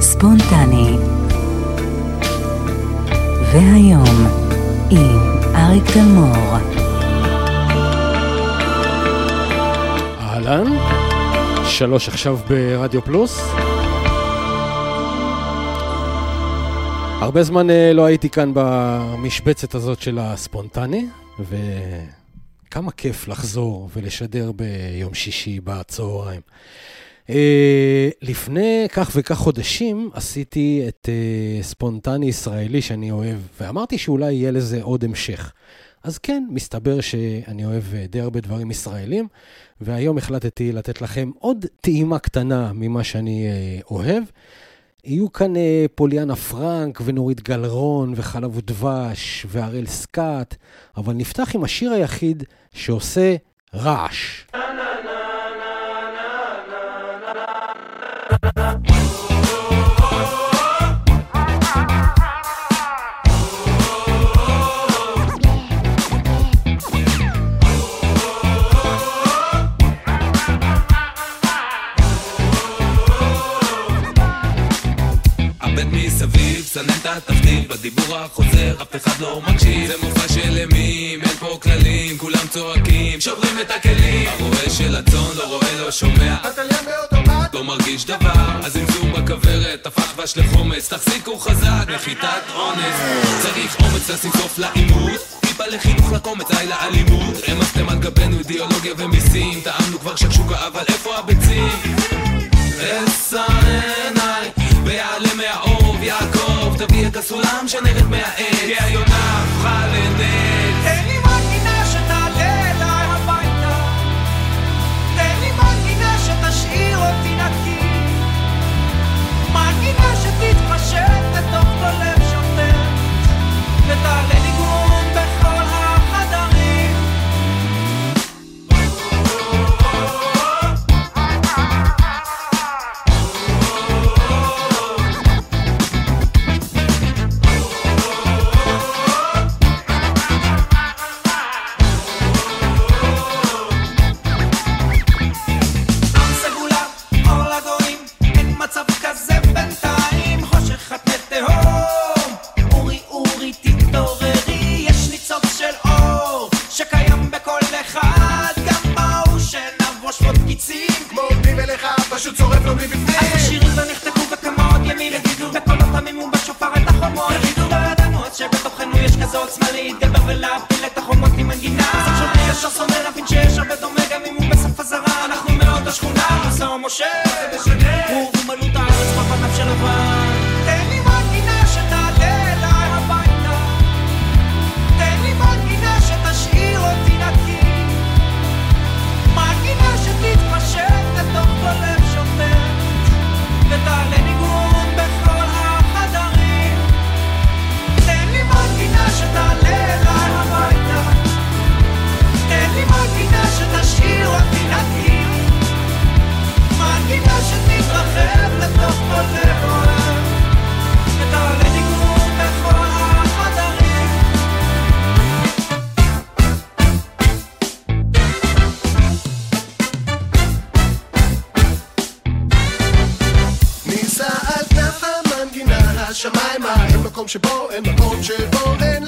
ספונטני. והיום, עם אריק תלמור. אהלן, שלוש עכשיו ברדיו פלוס. הרבה זמן אה, לא הייתי כאן במשבצת הזאת של הספונטני, וכמה כיף לחזור ולשדר ביום שישי בצהריים. אה, לפני כך וכך חודשים עשיתי את אה, ספונטני ישראלי שאני אוהב, ואמרתי שאולי יהיה לזה עוד המשך. אז כן, מסתבר שאני אוהב די הרבה דברים ישראלים, והיום החלטתי לתת לכם עוד טעימה קטנה ממה שאני אוהב. יהיו כאן אה, פוליאנה פרנק ונורית גלרון וחלב ודבש והראל סקאט, אבל נפתח עם השיר היחיד שעושה רעש. מסנן את התפקיד בדיבור החוזר, אף אחד לא מקשיב. זה מופע של אימים, אין פה כללים, כולם צועקים, שוברים את הכלים. הרועה של הצאן לא רואה, לא שומע. לא מרגיש דבר. הזמזום בכוורת הפך דבש לחומץ תחזיקו חזק, נחיתת אונס. צריך אומץ לשים סוף לעימות. טיפה לחינוך לקומץ, די לאלימות. רמזתם על גבינו אידיאולוגיה ומיסים. טעמנו כבר שקשוקה, אבל איפה הביצים? אשא עיניי ויעלה מהאור יעקב תביא את הסולם שנרד מהעץ השמיימה אין מקום שבו, אין מקום שבו אין לו יום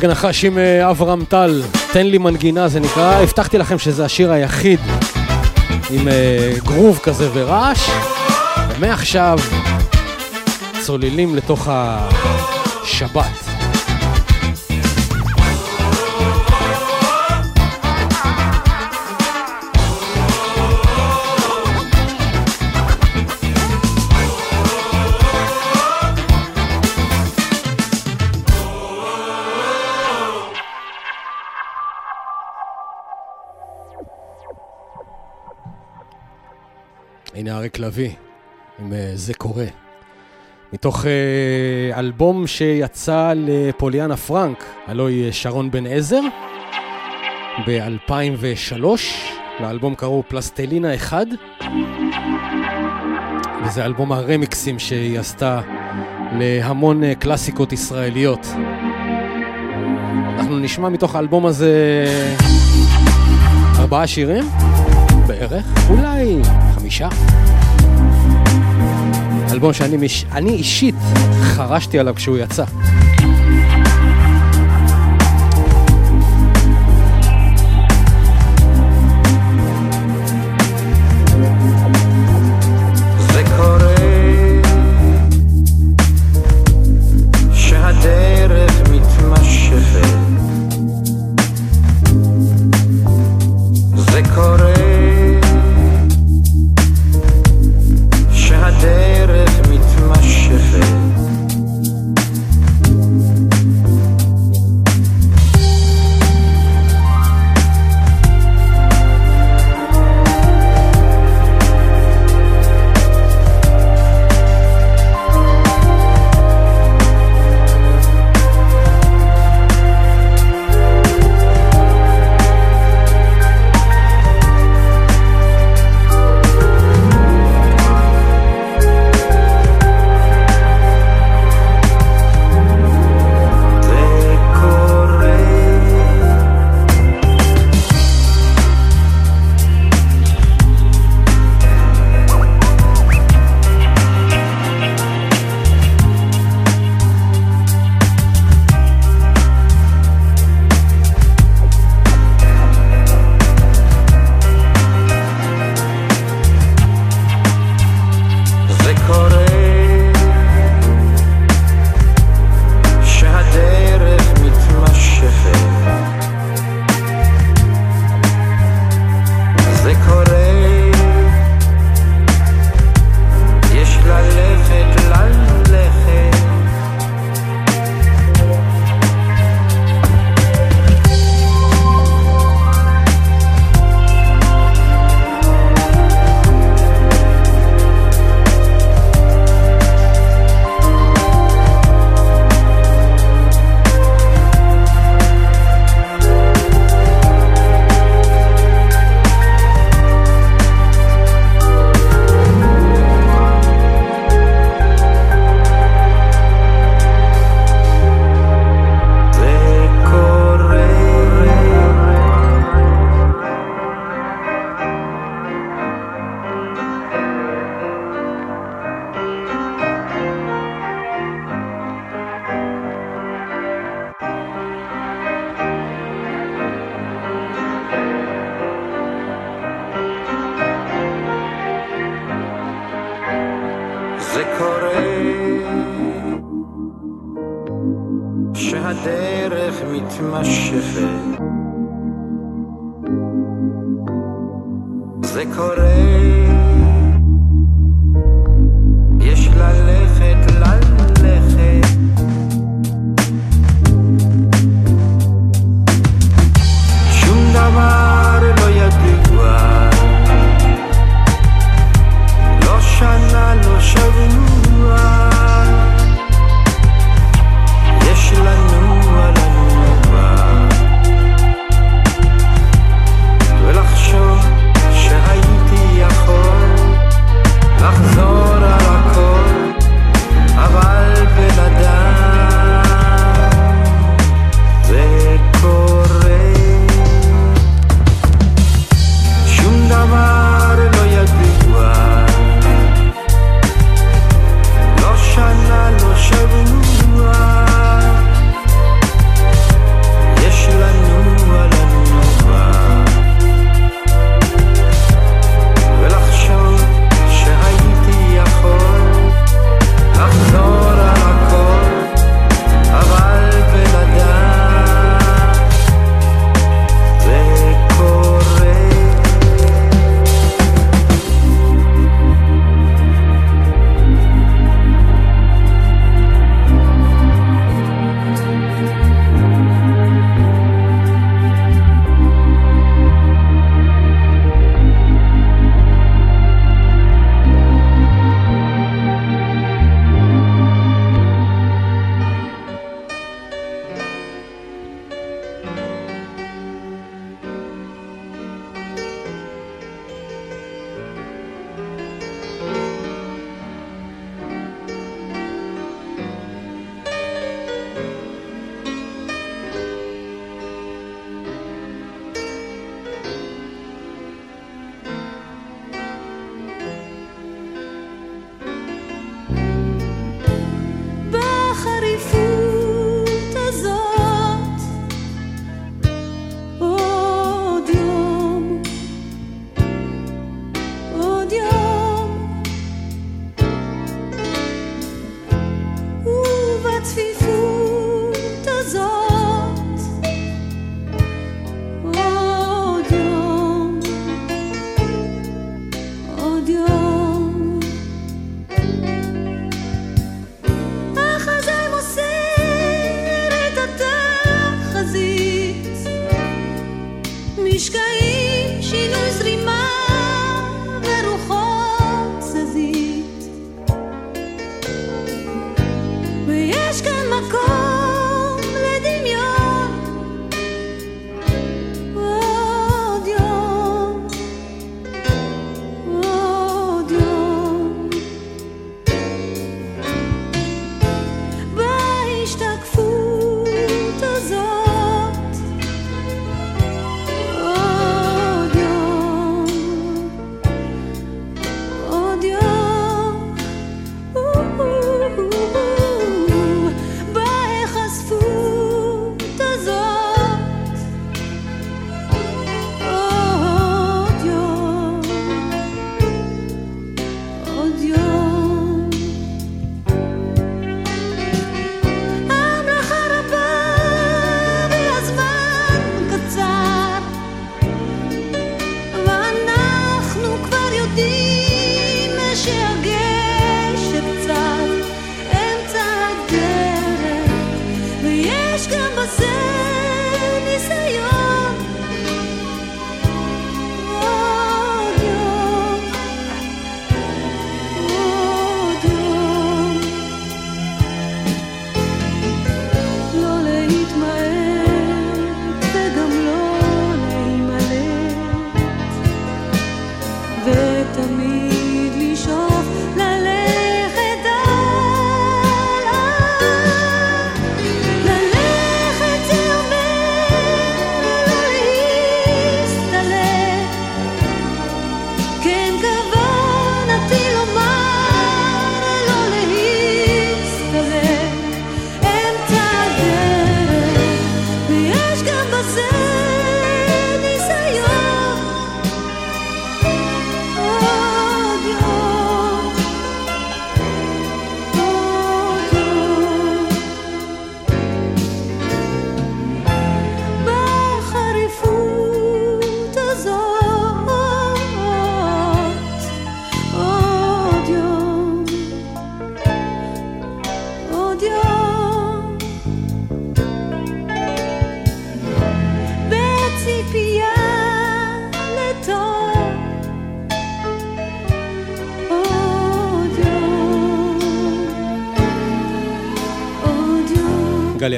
הדג הנחש עם אה, אברהם טל. תן לי מנגינה זה נקרא, הבטחתי לכם שזה השיר היחיד עם uh, גרוב כזה ורעש, ומעכשיו צוללים לתוך השבת. הנה אריק לביא, עם אה, זה קורה. מתוך אה, אלבום שיצא לפוליאנה פרנק, הלוא היא שרון בן עזר, ב-2003. לאלבום קראו פלסטלינה 1, וזה אלבום הרמיקסים שהיא עשתה להמון אה, קלאסיקות ישראליות. אנחנו נשמע מתוך האלבום הזה ארבעה שירים. בערך, אולי חמישה. אלבום שאני מש... אישית חרשתי עליו כשהוא יצא.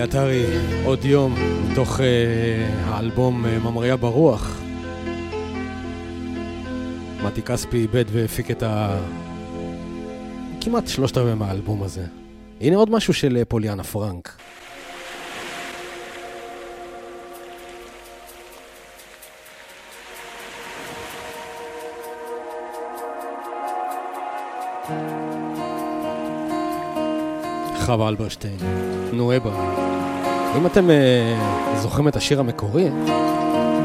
עטרי, עוד יום, מתוך uh, האלבום uh, ממריה ברוח. מתי כספי איבד והפיק את ה... כמעט שלושת רבעי מהאלבום הזה. הנה עוד משהו של אה, פוליאנה פרנק. חווה אלברשטיין, נואבה. אם אתם uh, זוכרים את השיר המקורי,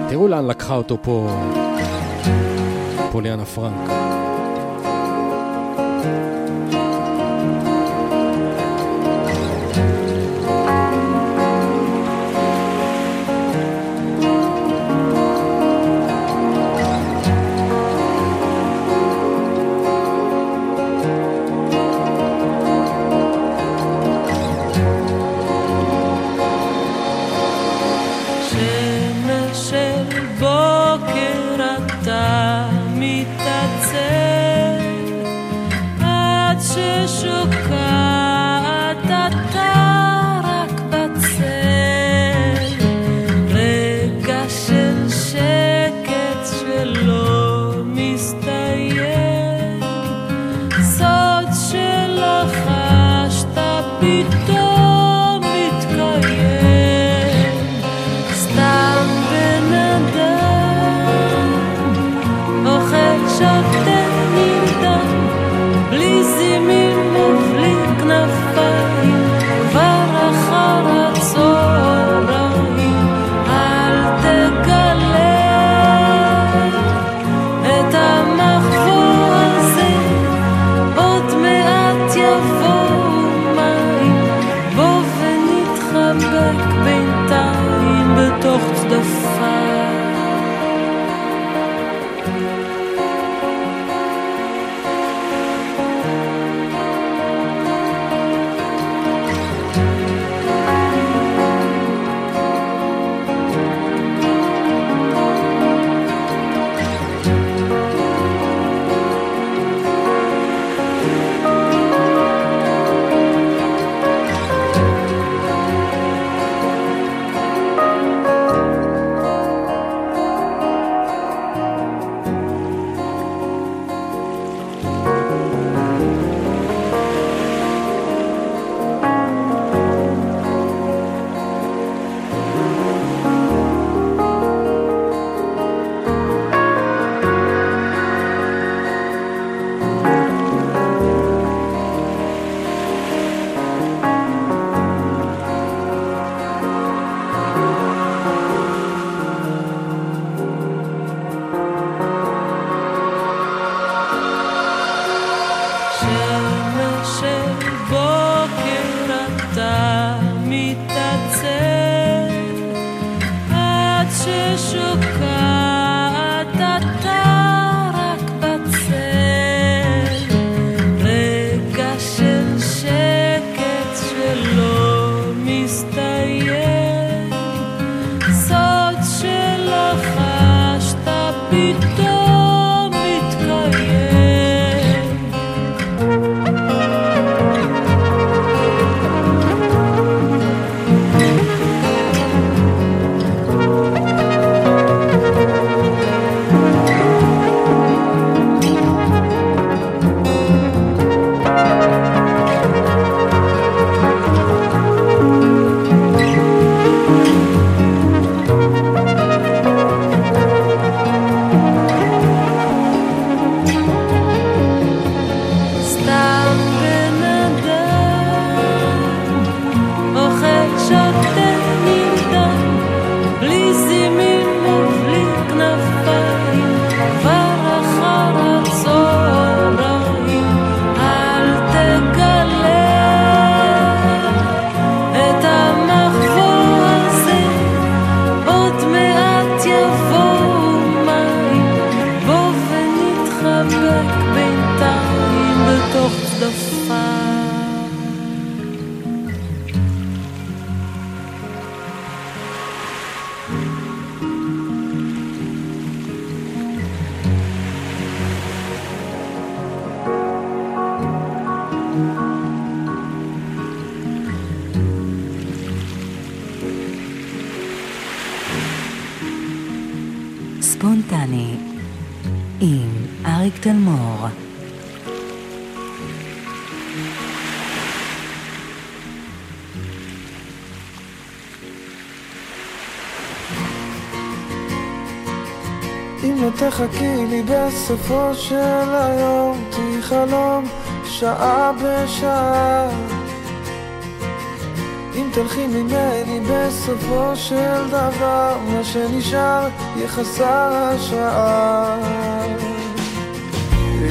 תראו לאן לקחה אותו פה פוליאנה פרנק. בסופו של היום, תהי חלום שעה בשעה. אם תלכי ממני בסופו של דבר, מה שנשאר יהיה חסר השעה.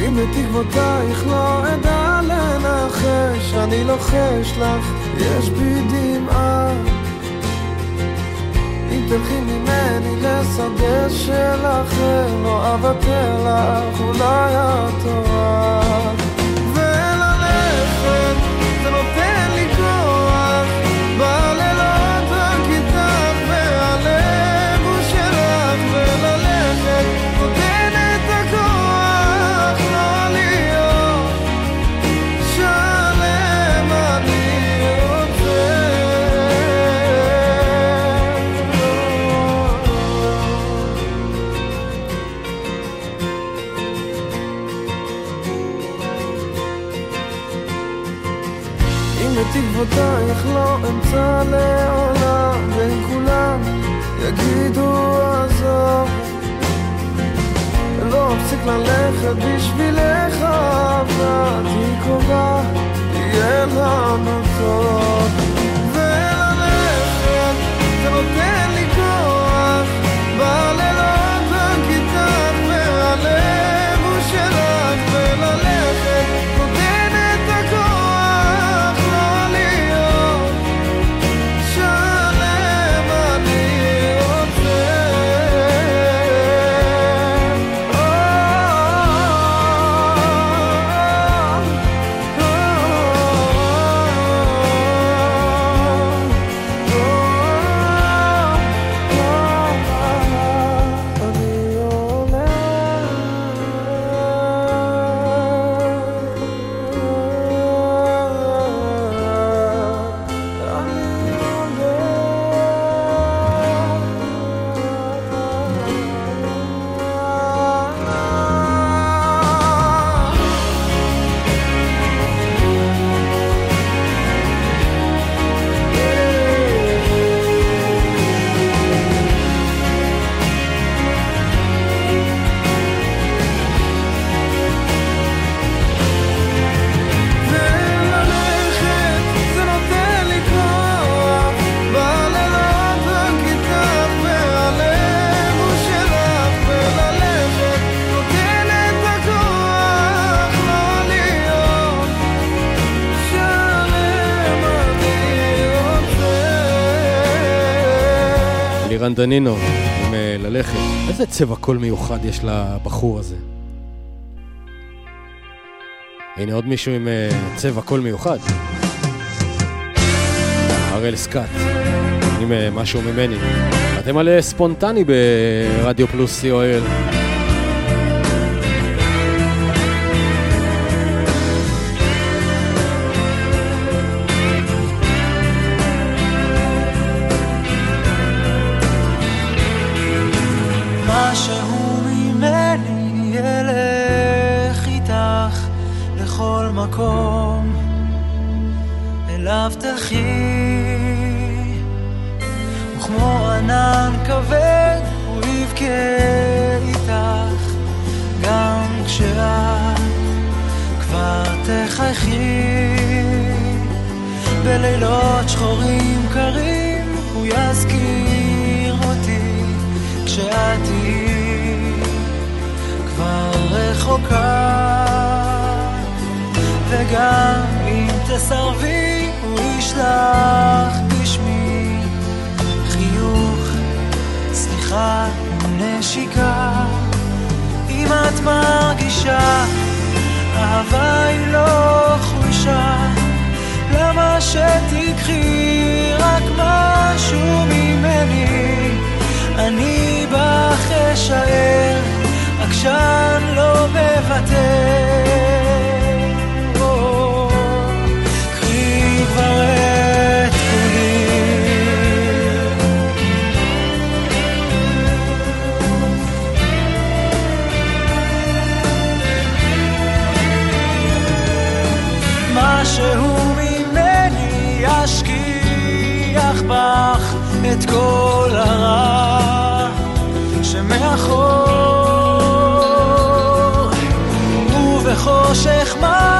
אם לתקוותייך לא אדע לנחש, אני לוחש לך, יש בי ממני לשדה של אחר, לא אוותר לך, אולי את לירן דנינו, עם אה, ללכת. איזה צבע קול מיוחד יש לבחור הזה. הנה עוד מישהו עם אה, צבע קול מיוחד. הראל סקאט, עם אה, משהו ממני. אתם על ספונטני ברדיו פלוס co.il. מקום אליו תלכי וכמו ענן כבד הוא יבכה איתך גם כשאת כבר תחייכי. בלילות שחורים קרים הוא יזכיר אותי כשאת תהיי כבר רחוקה וגם אם תסרבי הוא ישלח בשמי חיוך, סליחה ונשיקה אם את מרגישה אהבה היא לא חולשה למה שתיקחי רק משהו ממני? אני בך אשאר עקשן לא מוותר חושך מה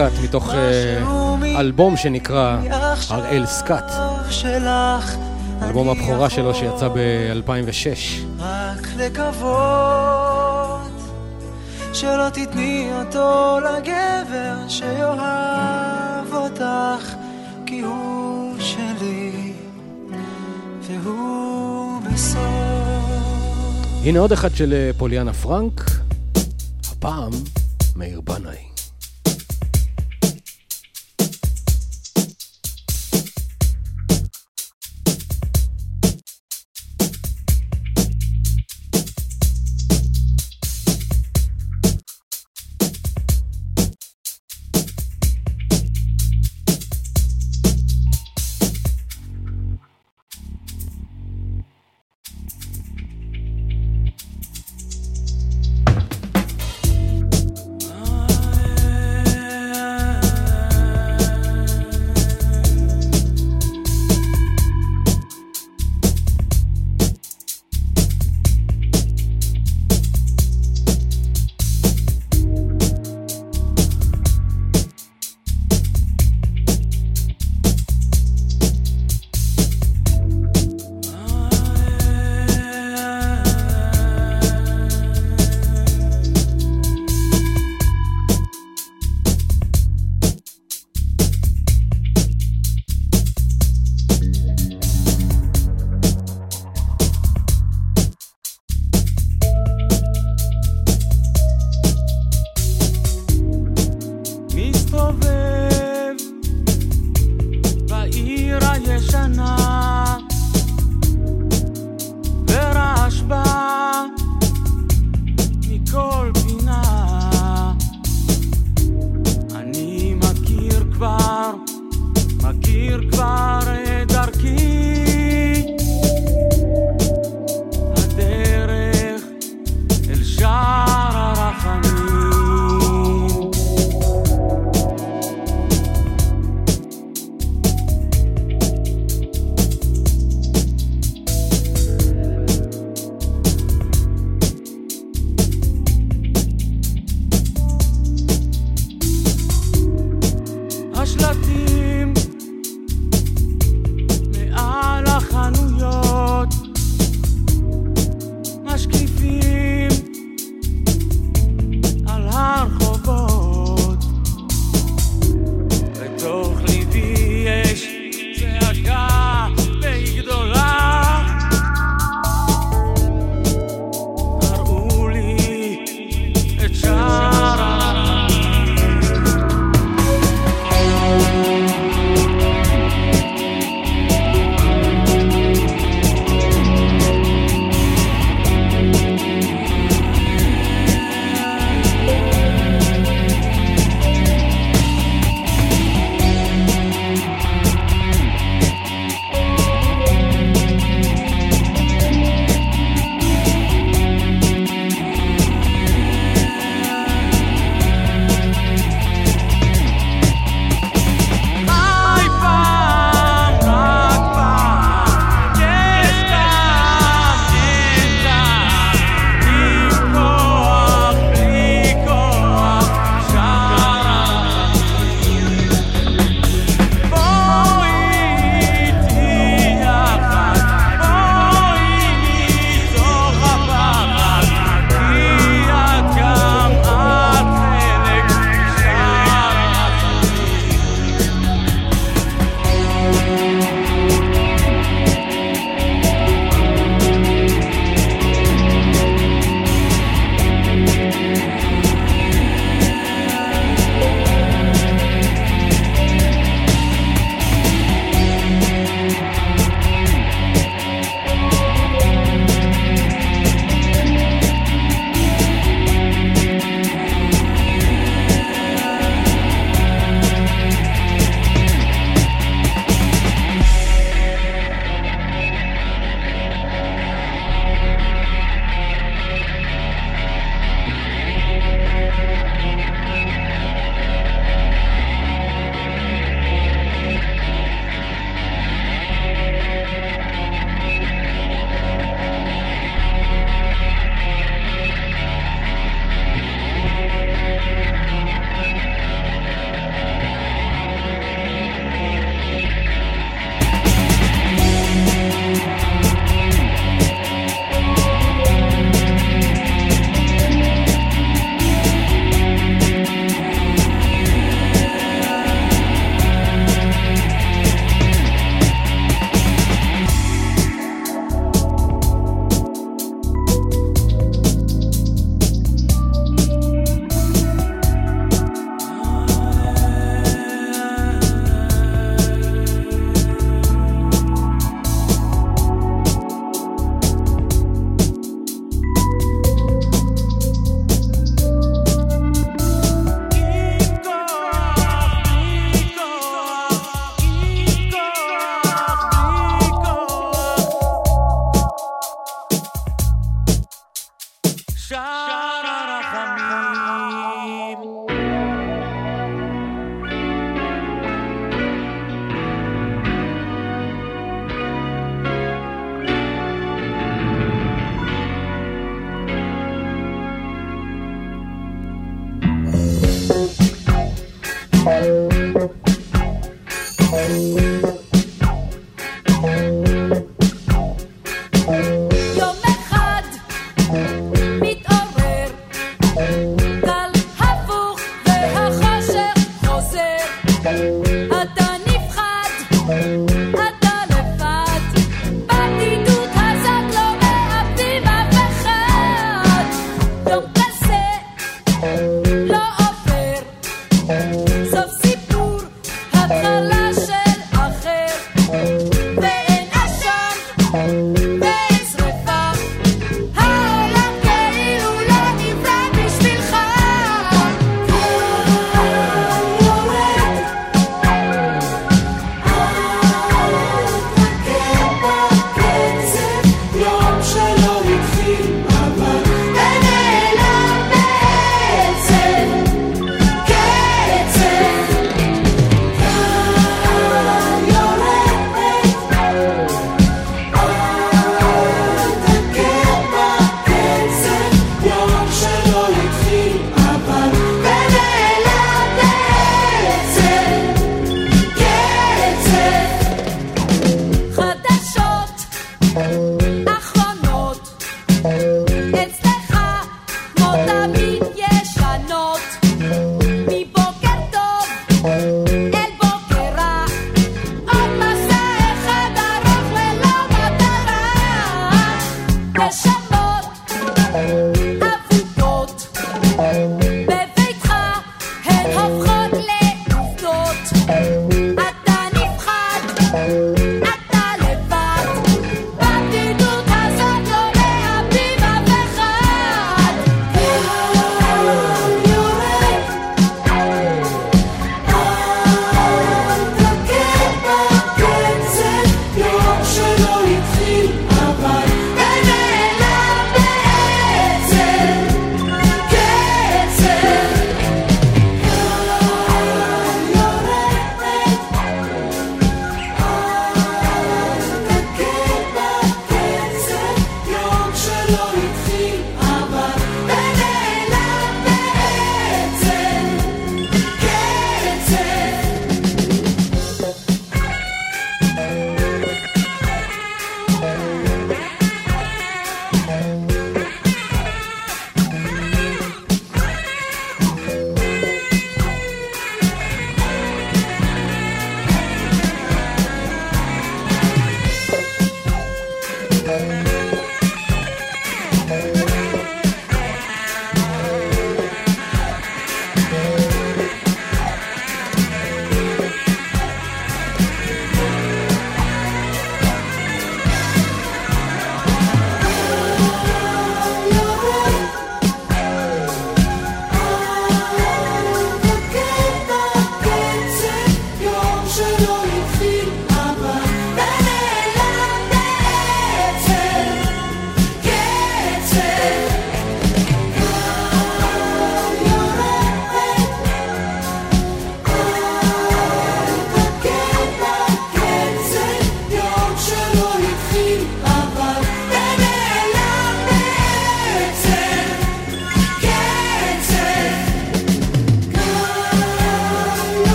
סקאט, מתוך אה, אלבום שנקרא הראל סקאט. אלבום הבכורה שלו שיצא ב-2006. רק לקוות שלא תתני אותו לגבר שיאהב אותך כי הוא שלי והוא בסוף. הנה עוד אחד של אה, פוליאנה פרנק, הפעם מאיר בנאי.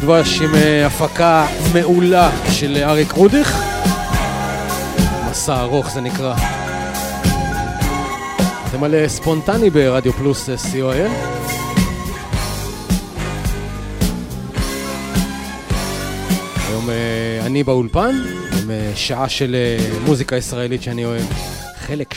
חלב ודבש עם אה, הפקה מעולה של אריק רודיך. מסע ארוך זה נקרא. אתם על אה, ספונטני ברדיו פלוס אה, co.il. היום אני באולפן עם שעה של מוזיקה ישראלית שאני אוהב. חלק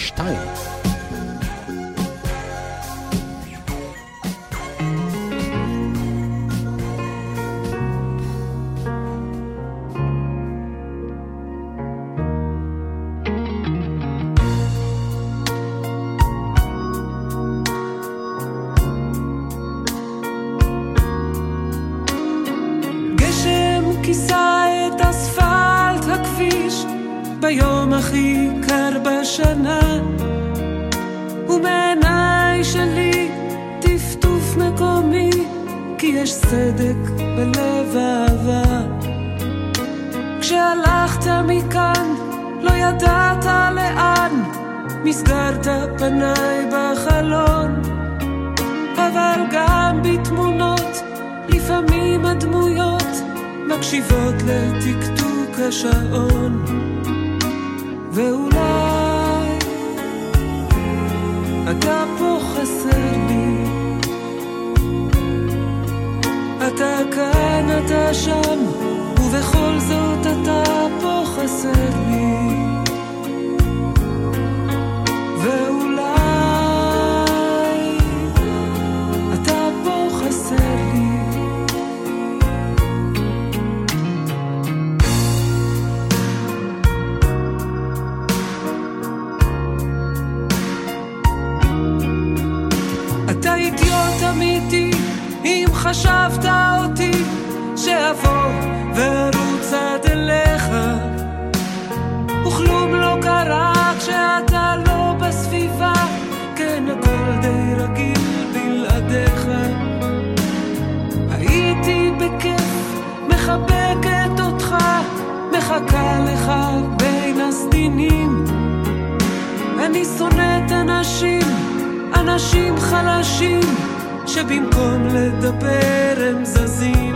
שתיים. יש סדק בלב אהבה. כשהלכת מכאן, לא ידעת לאן, מסגרת פניי בחלון. אבל גם בתמונות, לפעמים הדמויות מקשיבות לטקטוק השעון. ואולי אתה פה חסר לי. אתה כאן, אתה שם, ובכל זאת אתה פה חסר לי. חשבת אותי שאבוא וארוץ עד אליך. וכלום לא קרה כשאתה לא בסביבה כן הכל די רגיל בלעדיך. הייתי בכיף מחבקת אותך מחכה לך בין הסדינים. אני שונאת אנשים, אנשים חלשים שבמקום לדבר הם זזים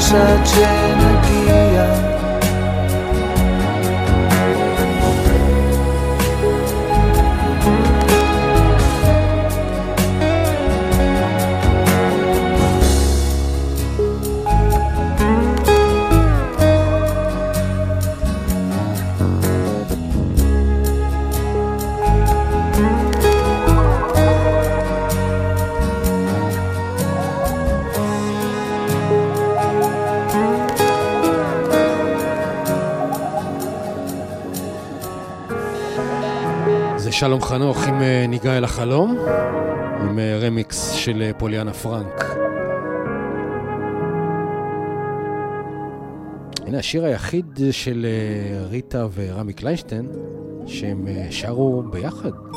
נבקש עד שלום חנוך עם אה, ניגע אל החלום, עם אה, רמיקס של אה, פוליאנה פרנק. הנה השיר היחיד של ריטה ורמי קליינשטיין שהם שרו ביחד.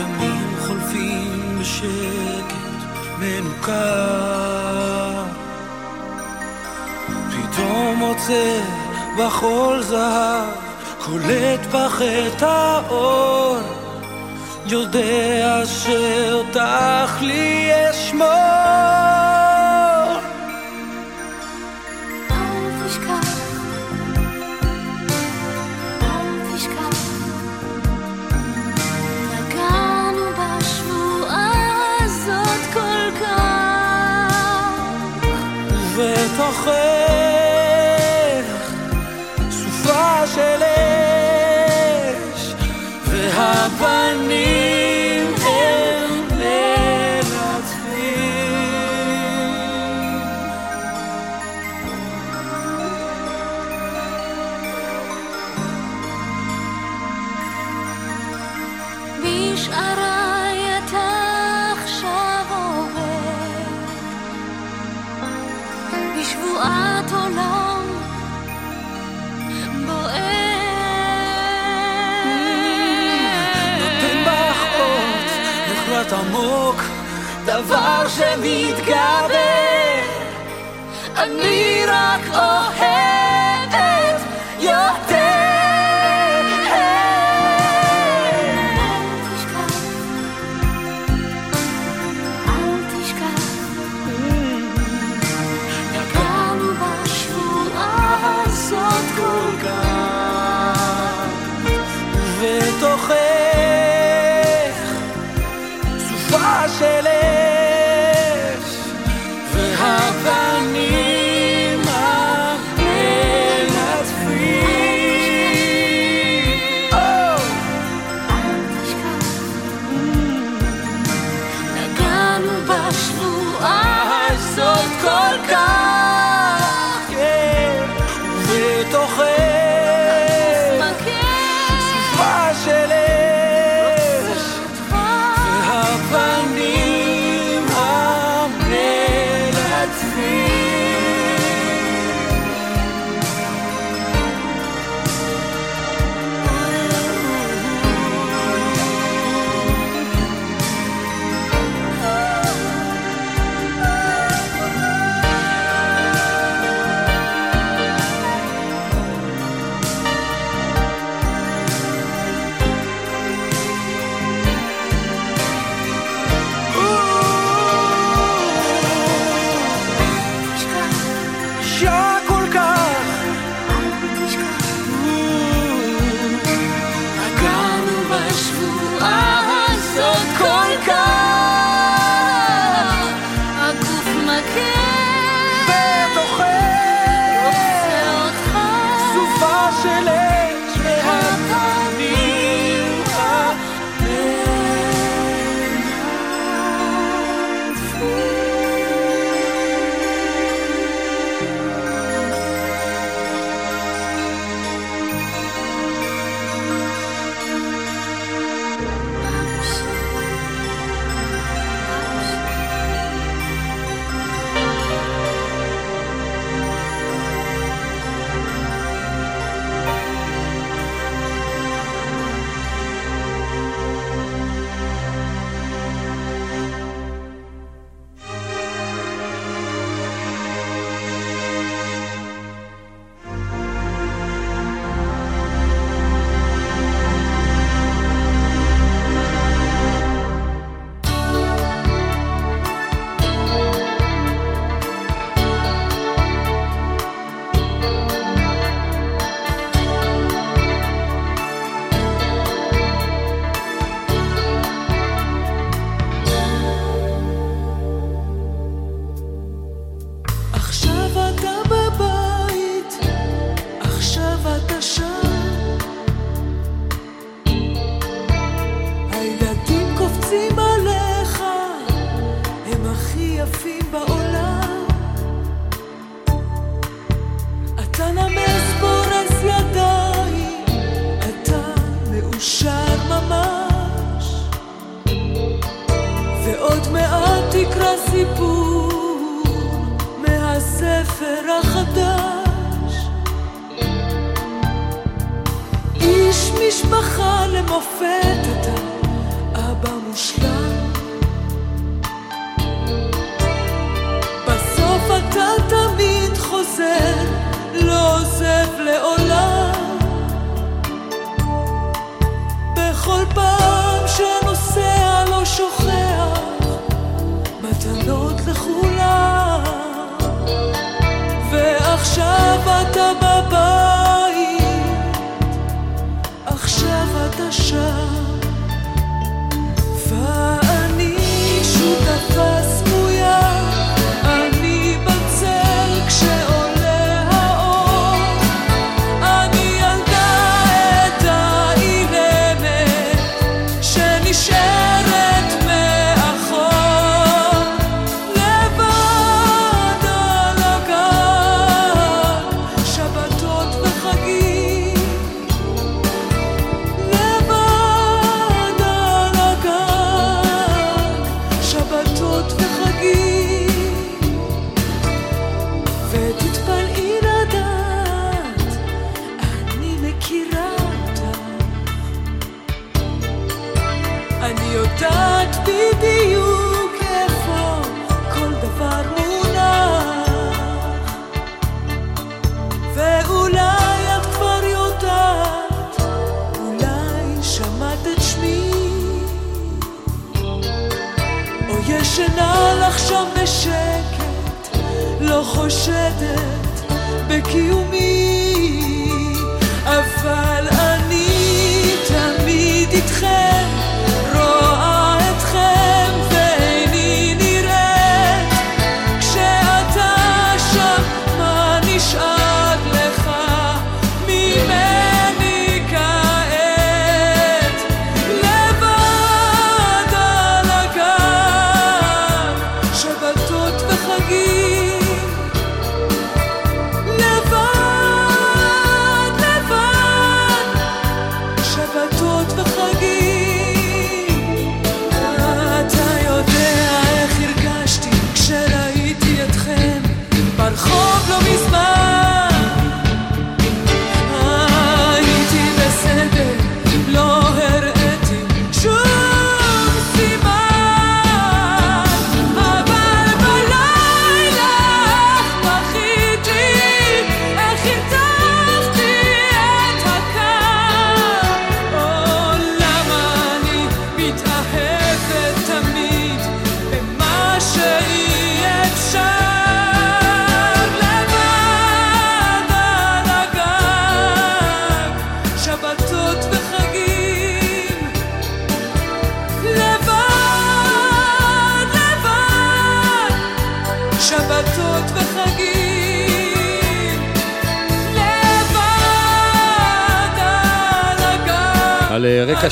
ימים חולפים בשקט מנוכר פתאום מוצא בחול זהב קולט בחטא האור. יודע שאותך לי אשמור. שמתגבר אני רק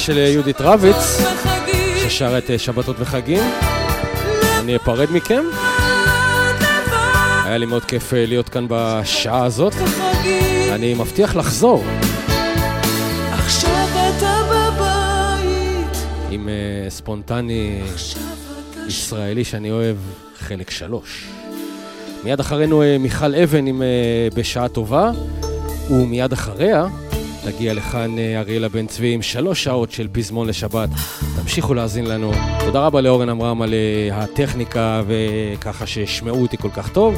של יהודית רביץ, ששר את אה, שבתות וחגים. אני אפרד מכם. היה לי מאוד כיף אה, להיות כאן בשעה הזאת. אני מבטיח לחזור. עם ספונטני ישראלי שאני אוהב, חלק שלוש. מיד אחרינו מיכל אבן עם בשעה טובה, ומיד אחריה תגיע לכאן אה, אריאלה בן צבי עם שלוש שעות של פזמון לשבת. תמשיכו להאזין לנו. תודה רבה לאורן עמרם על אה, הטכניקה וככה שישמעו אותי כל כך טוב.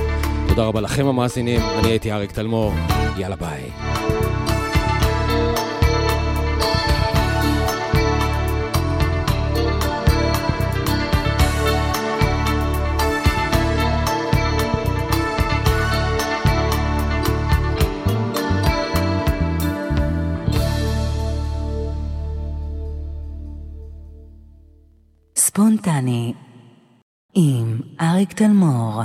תודה רבה לכם המאזינים, אני הייתי אריק תלמור. יאללה ביי. ספונטני עם אריק תלמור